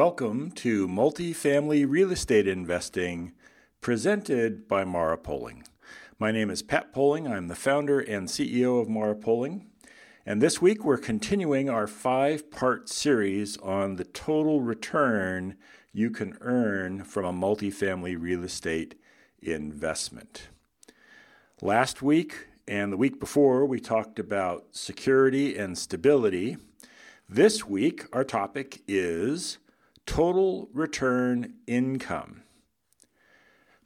Welcome to Multifamily Real Estate Investing presented by Mara Poling. My name is Pat Poling. I'm the founder and CEO of Mara Poling. And this week we're continuing our five part series on the total return you can earn from a multifamily real estate investment. Last week and the week before, we talked about security and stability. This week, our topic is total return income.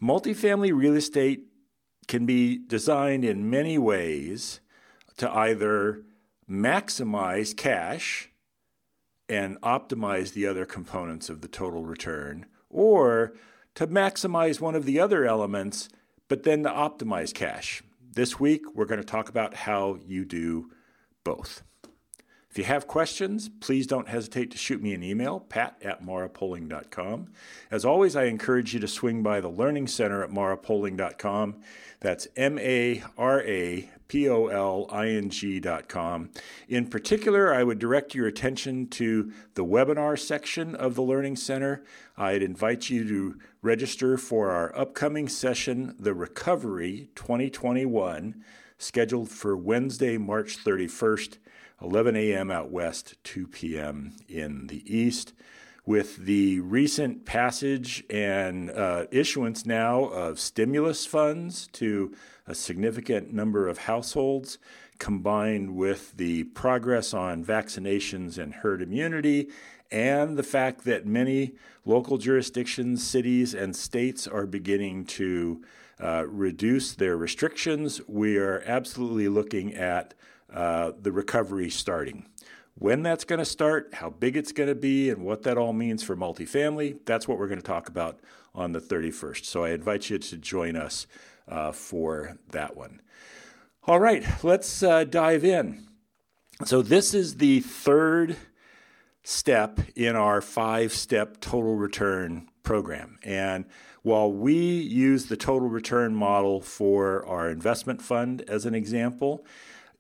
Multifamily real estate can be designed in many ways to either maximize cash and optimize the other components of the total return, or to maximize one of the other elements, but then to optimize cash. This week, we're going to talk about how you do both. If you have questions, please don't hesitate to shoot me an email, pat at marapoling.com. As always, I encourage you to swing by the Learning Center at marapoling.com. That's M A R A P O L I N G.com. In particular, I would direct your attention to the webinar section of the Learning Center. I'd invite you to register for our upcoming session, The Recovery 2021, scheduled for Wednesday, March 31st 11 a.m. out west, 2 p.m. in the east. With the recent passage and uh, issuance now of stimulus funds to a significant number of households, combined with the progress on vaccinations and herd immunity, and the fact that many local jurisdictions, cities, and states are beginning to uh, reduce their restrictions, we are absolutely looking at uh, the recovery starting. When that's going to start, how big it's going to be, and what that all means for multifamily, that's what we're going to talk about on the 31st. So I invite you to join us uh, for that one. All right, let's uh, dive in. So, this is the third step in our five step total return program. And while we use the total return model for our investment fund as an example,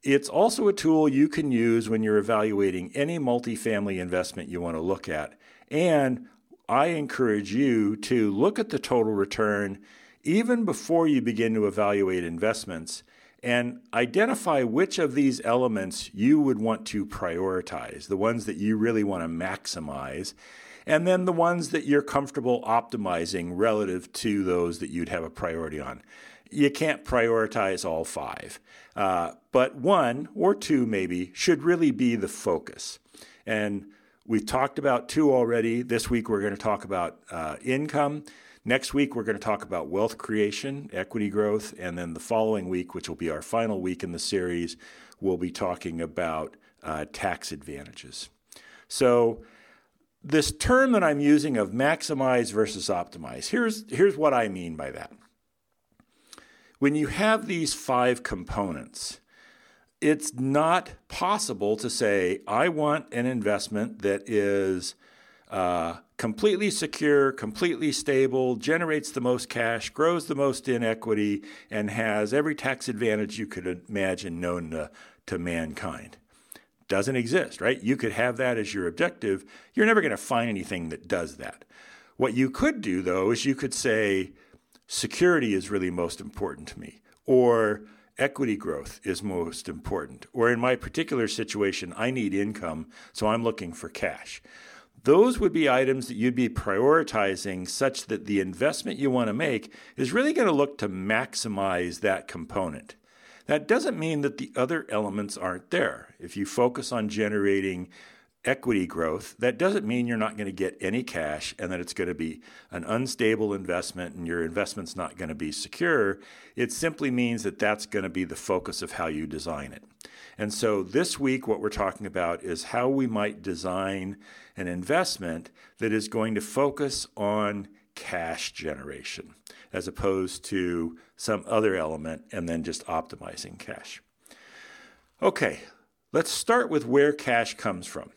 it's also a tool you can use when you're evaluating any multifamily investment you want to look at. And I encourage you to look at the total return even before you begin to evaluate investments and identify which of these elements you would want to prioritize, the ones that you really want to maximize, and then the ones that you're comfortable optimizing relative to those that you'd have a priority on you can't prioritize all five. Uh, but one or two, maybe, should really be the focus. And we've talked about two already. This week, we're going to talk about uh, income. Next week, we're going to talk about wealth creation, equity growth. And then the following week, which will be our final week in the series, we'll be talking about uh, tax advantages. So, this term that I'm using of maximize versus optimize, here's, here's what I mean by that. When you have these five components, it's not possible to say, I want an investment that is uh, completely secure, completely stable, generates the most cash, grows the most in equity, and has every tax advantage you could imagine known to, to mankind. Doesn't exist, right? You could have that as your objective. You're never going to find anything that does that. What you could do, though, is you could say, security is really most important to me, or equity growth is most important, or in my particular situation, I need income, so I'm looking for cash. Those would be items that you'd be prioritizing such that the investment you want to make is really going to look to maximize that component. That doesn't mean that the other elements aren't there. If you focus on generating equity growth, that doesn't mean you're not going to get any cash and that it's going to be an unstable investment and your investment's not going to be secure. It simply means that that's going to be the focus of how you design it. And so this week, what we're talking about is how we might design an investment that is going to focus on cash generation as opposed to some other element and then just optimizing cash. Okay, let's start with where cash comes from.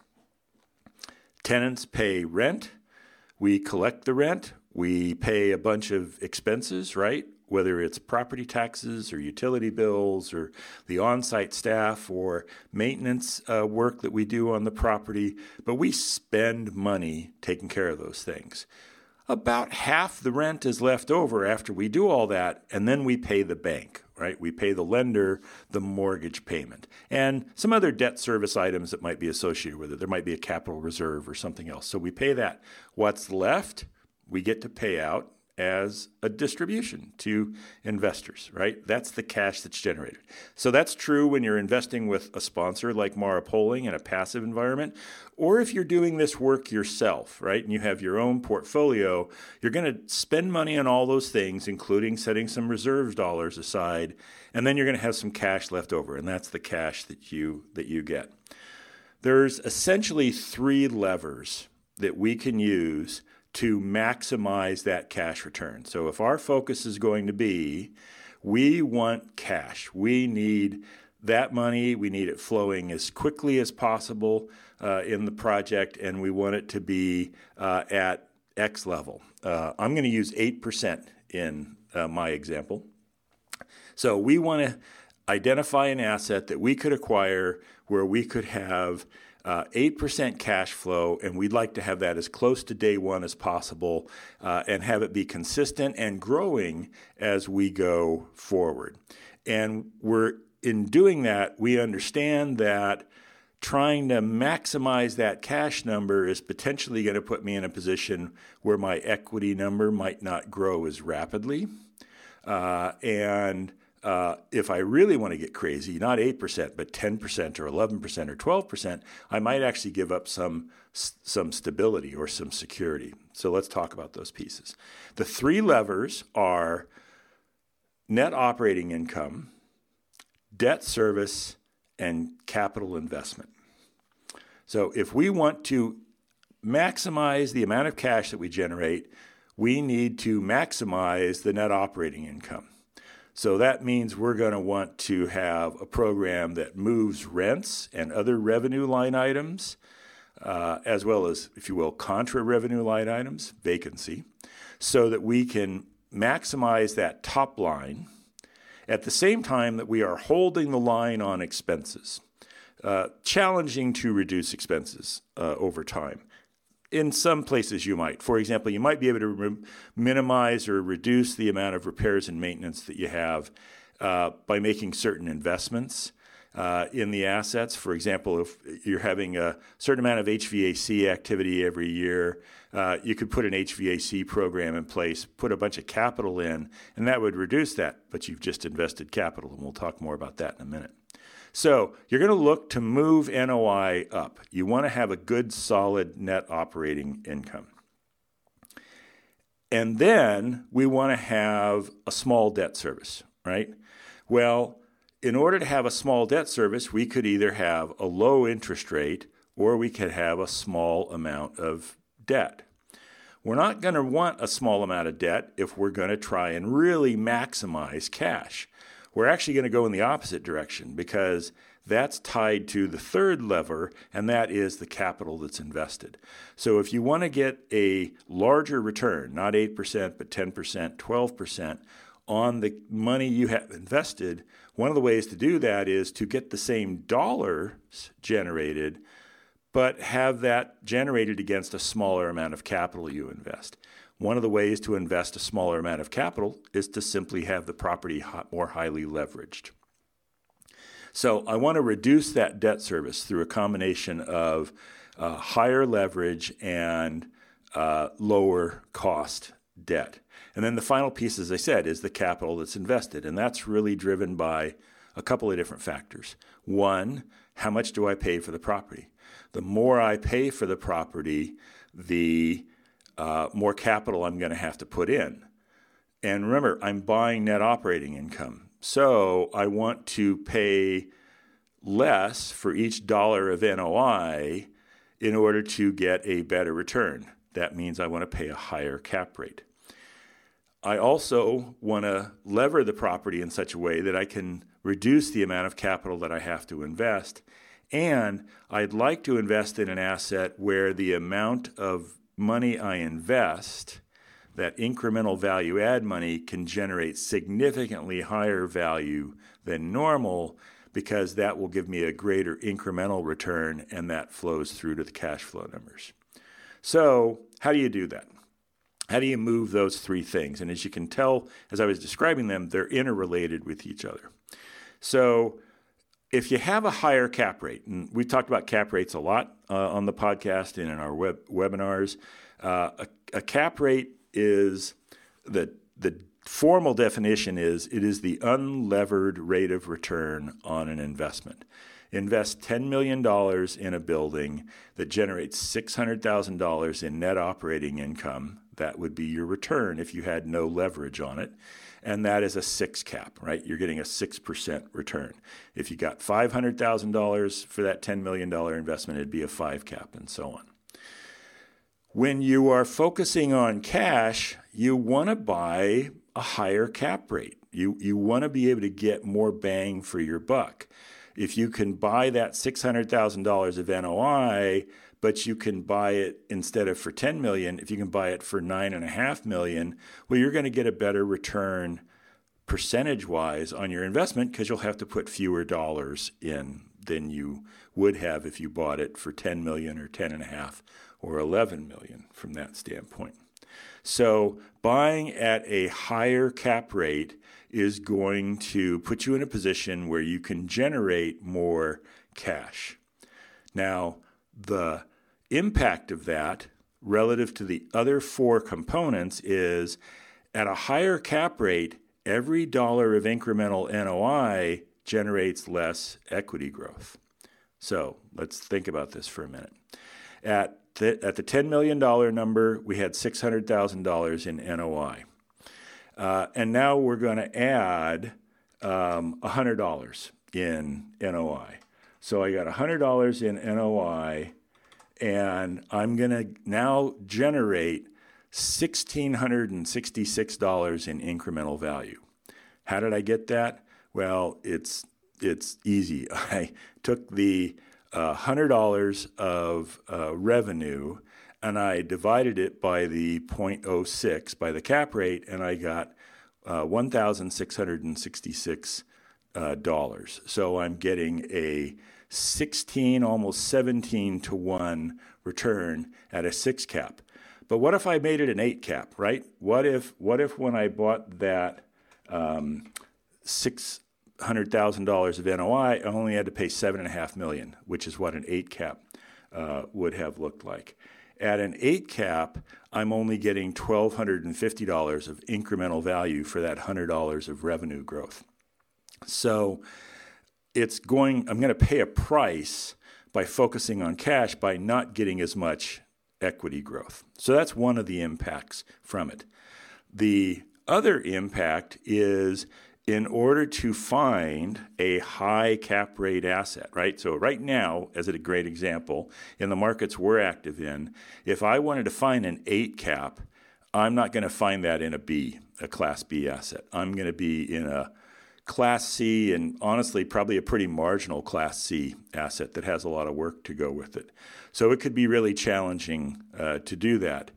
Tenants pay rent. We collect the rent. We pay a bunch of expenses, right? whether it's property taxes or utility bills or the on site staff or maintenance uh, work that we do on the property, but we spend money taking care of those things. About half the rent is left over after we do all that, and then we pay the bank right? We pay the lender the mortgage payment and some other debt service items that might be associated with it. There might be a capital reserve or something else. So we pay that. What's left, we get to pay out as a distribution to investors, right? That's the cash that's generated. So that's true when you're investing with a sponsor like Mara Poling in a passive environment, or if you're doing this work yourself, right? And you have your own portfolio, you're going to spend money on all those things, including setting some reserve dollars aside, and then you're going to have some cash left over, and that's the cash that you that you get. There's essentially three levers that we can use to maximize that cash return. So if our focus is going to be, we want cash, we need that money, we need it flowing as quickly as possible uh, in the project, and we want it to be uh, at X level. Uh, I'm going to use 8% in uh, my example. So we want to identify an asset that we could acquire where we could have uh, 8% cash flow, and we'd like to have that as close to day one as possible uh, and have it be consistent and growing as we go forward. And we're in doing that, we understand that trying to maximize that cash number is potentially going to put me in a position where my equity number might not grow as rapidly. Uh, and uh, if I really want to get crazy, not 8%, but 10% or 11% or 12%, I might actually give up some, some stability or some security. So let's talk about those pieces. The three levers are net operating income, debt service, and capital investment. So if we want to maximize the amount of cash that we generate, we need to maximize the net operating income. So that means we're going to want to have a program that moves rents and other revenue line items, uh, as well as, if you will, contra revenue line items, vacancy, so that we can maximize that top line at the same time that we are holding the line on expenses. Uh, challenging to reduce expenses uh, over time in some places you might. For example, you might be able to re- minimize or reduce the amount of repairs and maintenance that you have uh, by making certain investments. Uh, in the assets. For example, if you're having a certain amount of HVAC activity every year, uh, you could put an HVAC program in place, put a bunch of capital in, and that would reduce that. But you've just invested capital, and we'll talk more about that in a minute. So you're going to look to move NOI up. You want to have a good, solid net operating income. And then we want to have a small debt service, right? Well, in order to have a small debt service, we could either have a low interest rate or we could have a small amount of debt. We're not going to want a small amount of debt if we're going to try and really maximize cash. We're actually going to go in the opposite direction because that's tied to the third lever, and that is the capital that's invested. So if you want to get a larger return, not 8%, but 10%, 12%, on the money you have invested, one of the ways to do that is to get the same dollars generated, but have that generated against a smaller amount of capital you invest. One of the ways to invest a smaller amount of capital is to simply have the property more highly leveraged. So I want to reduce that debt service through a combination of uh, higher leverage and uh, lower cost debt. And then the final piece, as I said, is the capital that's invested. And that's really driven by a couple of different factors. One, how much do I pay for the property? The more I pay for the property, the uh, more capital I'm going to have to put in. And remember, I'm buying net operating income. So I want to pay less for each dollar of NOI in order to get a better return. That means I want to pay a higher cap rate. I also want to lever the property in such a way that I can reduce the amount of capital that I have to invest. And I'd like to invest in an asset where the amount of money I invest that incremental value add money can generate significantly higher value than normal because that will give me a greater incremental return and that flows through to the cash flow numbers. So, how do you do that? How do you move those three things? And as you can tell, as I was describing them, they're interrelated with each other. So, if you have a higher cap rate, and we've talked about cap rates a lot uh, on the podcast and in our web, webinars, uh, a, a, cap rate is the the formal definition is it is the unlevered rate of return on an investment. Invest $10 million in a building that generates $600,000 in net operating income. That would be your return if you had no leverage on it and that is a six cap, right? You're getting a 6% return. If you got $500,000 for that $10 million investment, it'd be a five cap, and so on. When you are focusing on cash, you want to buy a higher cap rate. You, you want to be able to get more bang for your buck. If you can buy that $600,000 of NOI, but you can buy it instead of for 10 million, if you can buy it for nine and a half million, well, you're going to get a better return percentage wise on your investment because you'll have to put fewer dollars in than you would have if you bought it for 10 million or 10 and a half or 11 million from that standpoint. So buying at a higher cap rate is going to put you in a position where you can generate more cash. Now, the impact of that relative to the other four components is at a higher cap rate, every dollar of incremental NOI generates less equity growth. So let's think about this for a minute. At the, at the $10 million number, we had $600,000 in NOI. Uh, and now we're going to add um, $100 in NOI. So I got $100 in NOI, and I'm going to now generate $1,666 in incremental value. How did I get that? Well, it's it's easy. I took the uh, $100 of uh, revenue and I divided it by the 0.06 by the cap rate, and I got uh, $1,666 uh. So I'm getting a 16, almost 17 to 1 return at a 6 cap. But what if I made it an 8 cap, right? What if, what if when I bought that um, $600,000 of NOI, I only had to pay 7.5 million, which is what an 8 cap uh, would have looked like. At an 8 cap, I'm only getting $1,250 of incremental value for that $100 of revenue growth. So it's going, I'm going to pay a price by focusing on cash by not getting as much equity growth. So that's one of the impacts from it. The other impact is in order to find a high cap rate asset, right? So, right now, as a great example, in the markets we're active in, if I wanted to find an eight cap, I'm not going to find that in a B, a class B asset. I'm going to be in a Class C, and honestly, probably a pretty marginal Class C asset that has a lot of work to go with it. So it could be really challenging uh, to do that.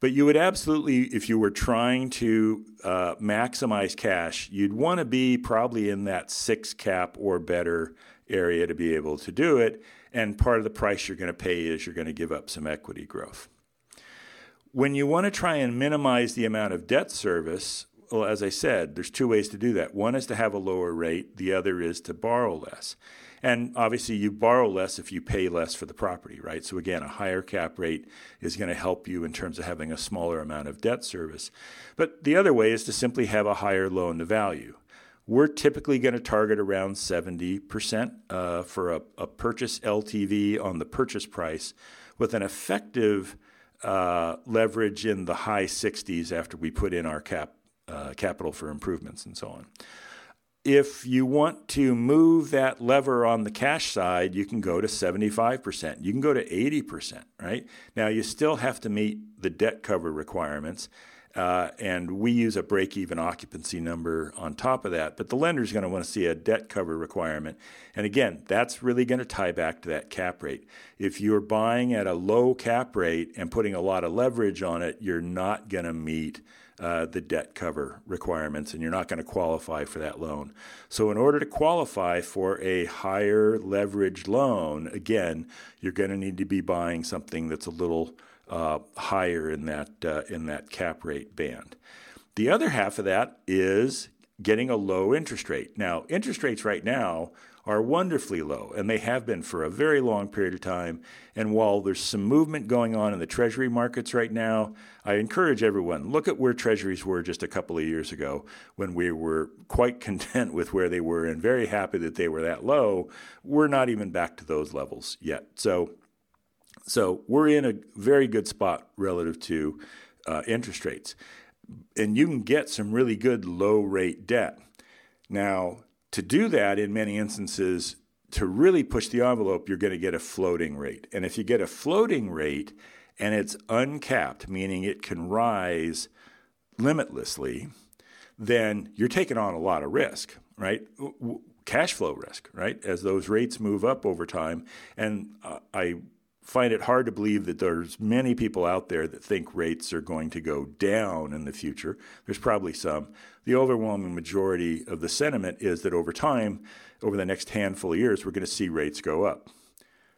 But you would absolutely, if you were trying to uh, maximize cash, you'd want to be probably in that six cap or better area to be able to do it. And part of the price you're going to pay is you're going to give up some equity growth. When you want to try and minimize the amount of debt service, well, as I said, there's two ways to do that. One is to have a lower rate, the other is to borrow less. And obviously, you borrow less if you pay less for the property, right? So, again, a higher cap rate is going to help you in terms of having a smaller amount of debt service. But the other way is to simply have a higher loan to value. We're typically going to target around 70% uh, for a, a, purchase LTV on the purchase price with an effective uh, leverage in the high 60s after we put in our cap uh, capital for improvements and so on. If you want to move that lever on the cash side, you can go to 75%. You can go to 80%, right? Now, you still have to meet the debt cover requirements. Uh, and we use a break even occupancy number on top of that. But the lender is going to want to see a debt cover requirement. And again, that's really going to tie back to that cap rate. If you're buying at a low cap rate and putting a lot of leverage on it, you're not going to meet uh, the debt cover requirements and you're not going to qualify for that loan. So, in order to qualify for a higher leverage loan, again, you're going to need to be buying something that's a little uh, higher in that uh, in that cap rate band. The other half of that is getting a low interest rate. Now, interest rates right now are wonderfully low, and they have been for a very long period of time. And while there's some movement going on in the treasury markets right now, I encourage everyone look at where treasuries were just a couple of years ago when we were quite content with where they were and very happy that they were that low. We're not even back to those levels yet. So so we're in a very good spot relative to uh, interest rates. And you can get some really good low rate debt. Now, to do that in many instances, to really push the envelope, you're going to get a floating rate. And if you get a floating rate and it's uncapped, meaning it can rise limitlessly, then you're taking on a lot of risk, right? Cash flow risk, right? As those rates move up over time. And uh, I find it hard to believe that there's many people out there that think rates are going to go down in the future. There's probably some. The overwhelming majority of the sentiment is that over time, over the next handful of years, we're going to see rates go up.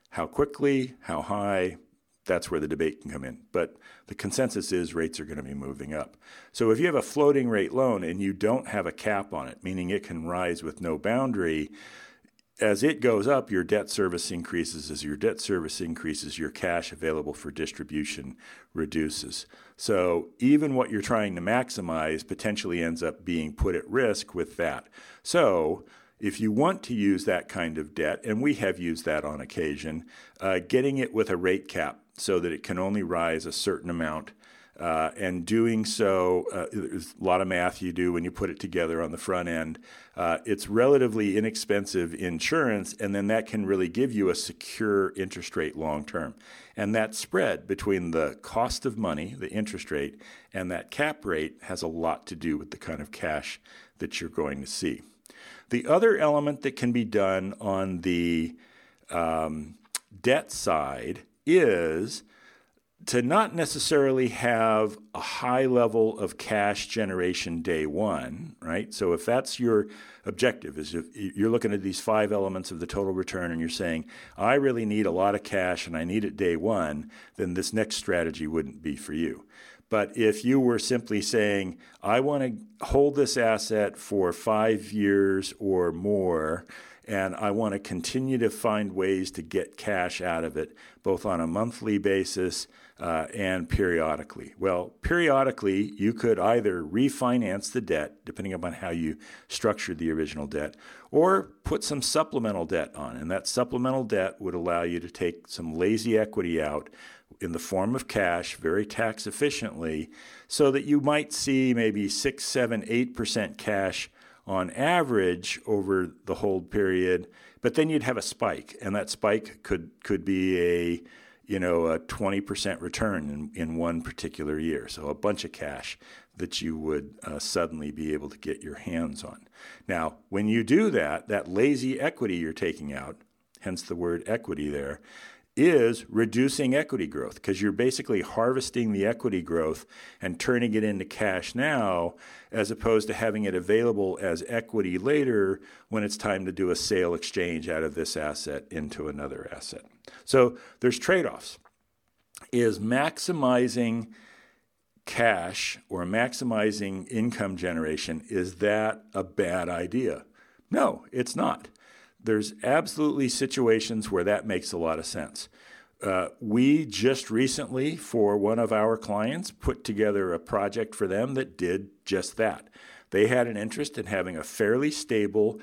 How quickly, how high, that's where the debate can come in. But the consensus is rates are going to be moving up. So if you have a floating rate loan and you don't have a cap on it, meaning it can rise with no boundary, as it goes up, your debt service increases. As your debt service increases, your cash available for distribution reduces. So even what you're trying to maximize potentially ends up being put at risk with that. So if you want to use that kind of debt, and we have used that on occasion, uh, getting it with a rate cap so that it can only rise a certain amount uh, and doing so, uh, there's a lot of math you do when you put it together on the front end. Uh, it's relatively inexpensive insurance, and then that can really give you a secure interest rate long term. And that spread between the cost of money, the interest rate, and that cap rate has a lot to do with the kind of cash that you're going to see. The other element that can be done on the um, debt side is to not necessarily have a high level of cash generation day one, right? So if that's your objective, is if you're looking at these five elements of the total return and you're saying, I really need a lot of cash and I need it day one, then this next strategy wouldn't be for you. But if you were simply saying, I want to hold this asset for five years or more, and I want to continue to find ways to get cash out of it, both on a monthly basis uh, and periodically. Well, periodically, you could either refinance the debt, depending upon how you structured the original debt, or put some supplemental debt on. And that supplemental debt would allow you to take some lazy equity out in the form of cash very tax efficiently so that you might see maybe 6, 7, 8% cash on average over the hold period, but then you'd have a spike, and that spike could could be a you know a 20% return in, in one particular year. So a bunch of cash that you would uh, suddenly be able to get your hands on. Now, when you do that, that lazy equity you're taking out, hence the word equity there, is reducing equity growth because you're basically harvesting the equity growth and turning it into cash now as opposed to having it available as equity later when it's time to do a sale exchange out of this asset into another asset. So there's trade-offs. Is maximizing cash or maximizing income generation is that a bad idea? No, it's not there's absolutely situations where that makes a lot of sense. Uh, we just recently, for one of our clients, put together a project for them that did just that. They had an interest in having a fairly stable,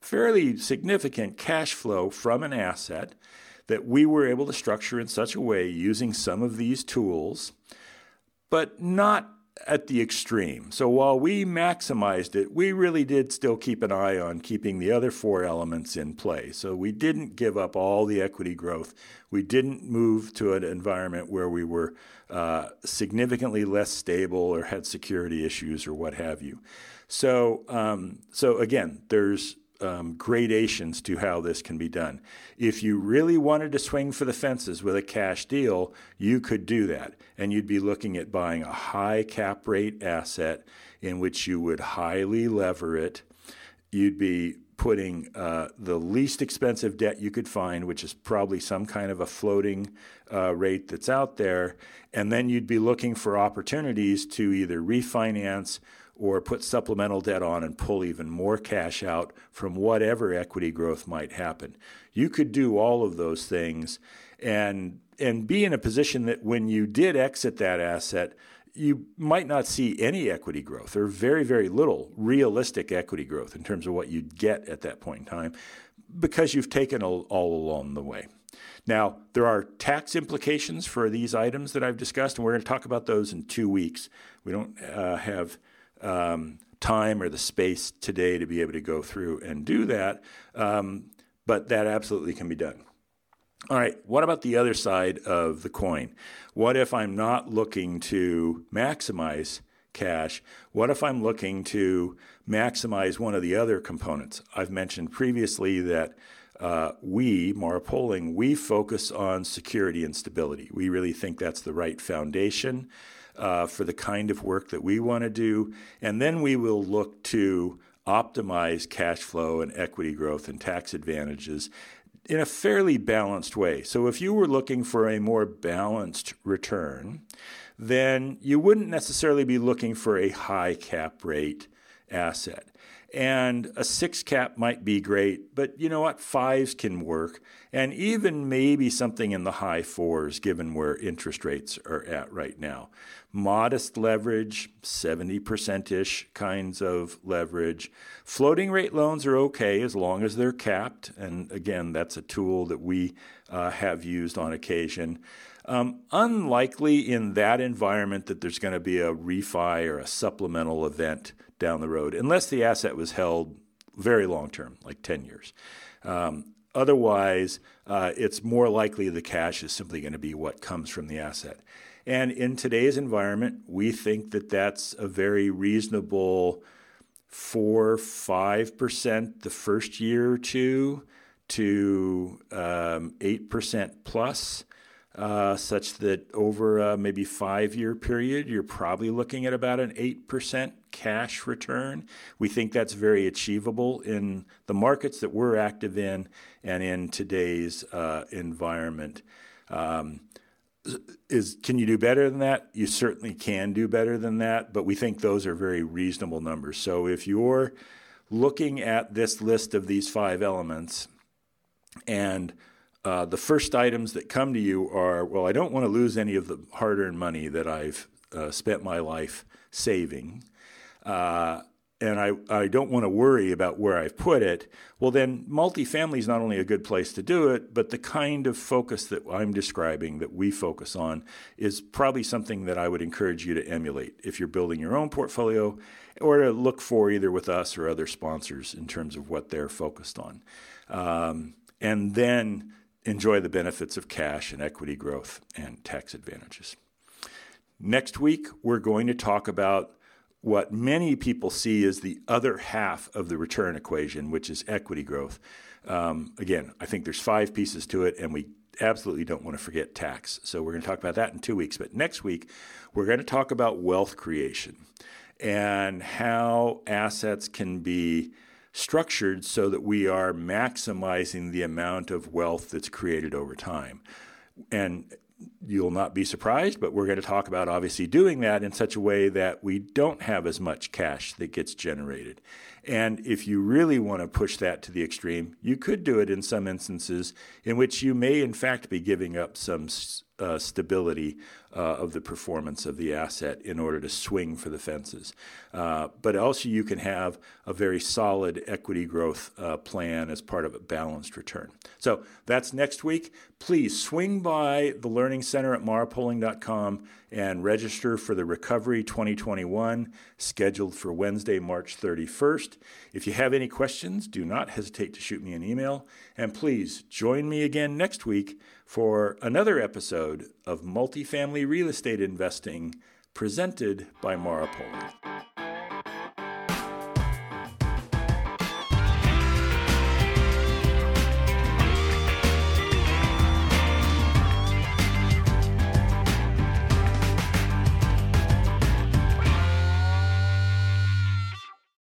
fairly significant cash flow from an asset that we were able to structure in such a way using some of these tools, but not at the extreme. So while we maximized it, we really did still keep an eye on keeping the other four elements in play. So we didn't give up all the equity growth. We didn't move to an environment where we were uh, significantly less stable or had security issues or what have you. So, um, so again, there's um, gradations to how this can be done. If you really wanted to swing for the fences with a cash deal, you could do that. And you'd be looking at buying a high cap rate asset in which you would highly lever it. You'd be putting uh, the least expensive debt you could find, which is probably some kind of a floating uh, rate that's out there. And then you'd be looking for opportunities to either refinance or put supplemental debt on and pull even more cash out from whatever equity growth might happen. You could do all of those things and and be in a position that when you did exit that asset, you might not see any equity growth or very, very little realistic equity growth in terms of what you'd get at that point in time because you've taken all, along the way. Now, there are tax implications for these items that I've discussed, and we're going to talk about those in two weeks. We don't uh, have um, time or the space today to be able to go through and do that, um, but that absolutely can be done. All right, what about the other side of the coin? What if I'm not looking to maximize cash? What if I'm looking to maximize one of the other components? I've mentioned previously that uh, we, Mara Poling, we focus on security and stability. We really think that's the right foundation uh, for the kind of work that we want to do. And then we will look to optimize cash flow and equity growth and tax advantages in a fairly balanced way. So if you were looking for a more balanced return, then you wouldn't necessarily be looking for a high cap rate asset. And a six cap might be great, but you know what? Fives can work. And even maybe something in the high fours, given where interest rates are at right now. Modest leverage, 70% ish kinds of leverage. Floating rate loans are okay as long as they're capped. And again, that's a tool that we uh, have used on occasion. Um, unlikely in that environment that there's going to be a refi or a supplemental event down the road, unless the asset was held very long term, like 10 years. Um, otherwise, uh, it's more likely the cash is simply going to be what comes from the asset. And in today's environment, we think that that's a very reasonable four, five percent the first year or two to um, eight percent plus uh, such that over a maybe five year period, you're probably looking at about an 8% cash return. We think that's very achievable in the markets that we're active in and in today's uh, environment. Um, is can you do better than that? You certainly can do better than that, but we think those are very reasonable numbers. So if you're looking at this list of these five elements and uh, the first items that come to you are well, I don't want to lose any of the hard earned money that I've uh, spent my life saving. Uh, and I, I don't want to worry about where I've put it, well, then multifamily is not only a good place to do it, but the kind of focus that I'm describing that we focus on is probably something that I would encourage you to emulate if you're building your own portfolio or to look for either with us or other sponsors in terms of what they're focused on. Um, and then enjoy the benefits of cash and equity growth and tax advantages. Next week, we're going to talk about what many people see as the other half of the return equation, which is equity growth. Um, again, I think there's five pieces to it, and we absolutely don't want to forget tax. So we're going to talk about that in two weeks. But next week, we're going to talk about wealth creation and how assets can be structured so that we are maximizing the amount of wealth that's created over time. And you'll not be surprised, but we're going to talk about obviously doing that in such a way that we don't have as much cash that gets generated. And if you really want to push that to the extreme, you could do it in some instances in which you may, in fact, be giving up some uh, stability uh, of the performance of the asset in order to swing for the fences. Uh, but also, you can have a very solid equity growth uh, plan as part of a balanced return. So that's next week. Please swing by the Learning Center at marapoling.com and register for the Recovery 2021 scheduled for Wednesday, March 31st. If you have any questions, do not hesitate to shoot me an email. And please join me again next week for another episode of Multifamily Real Estate Investing presented by Mara Poling.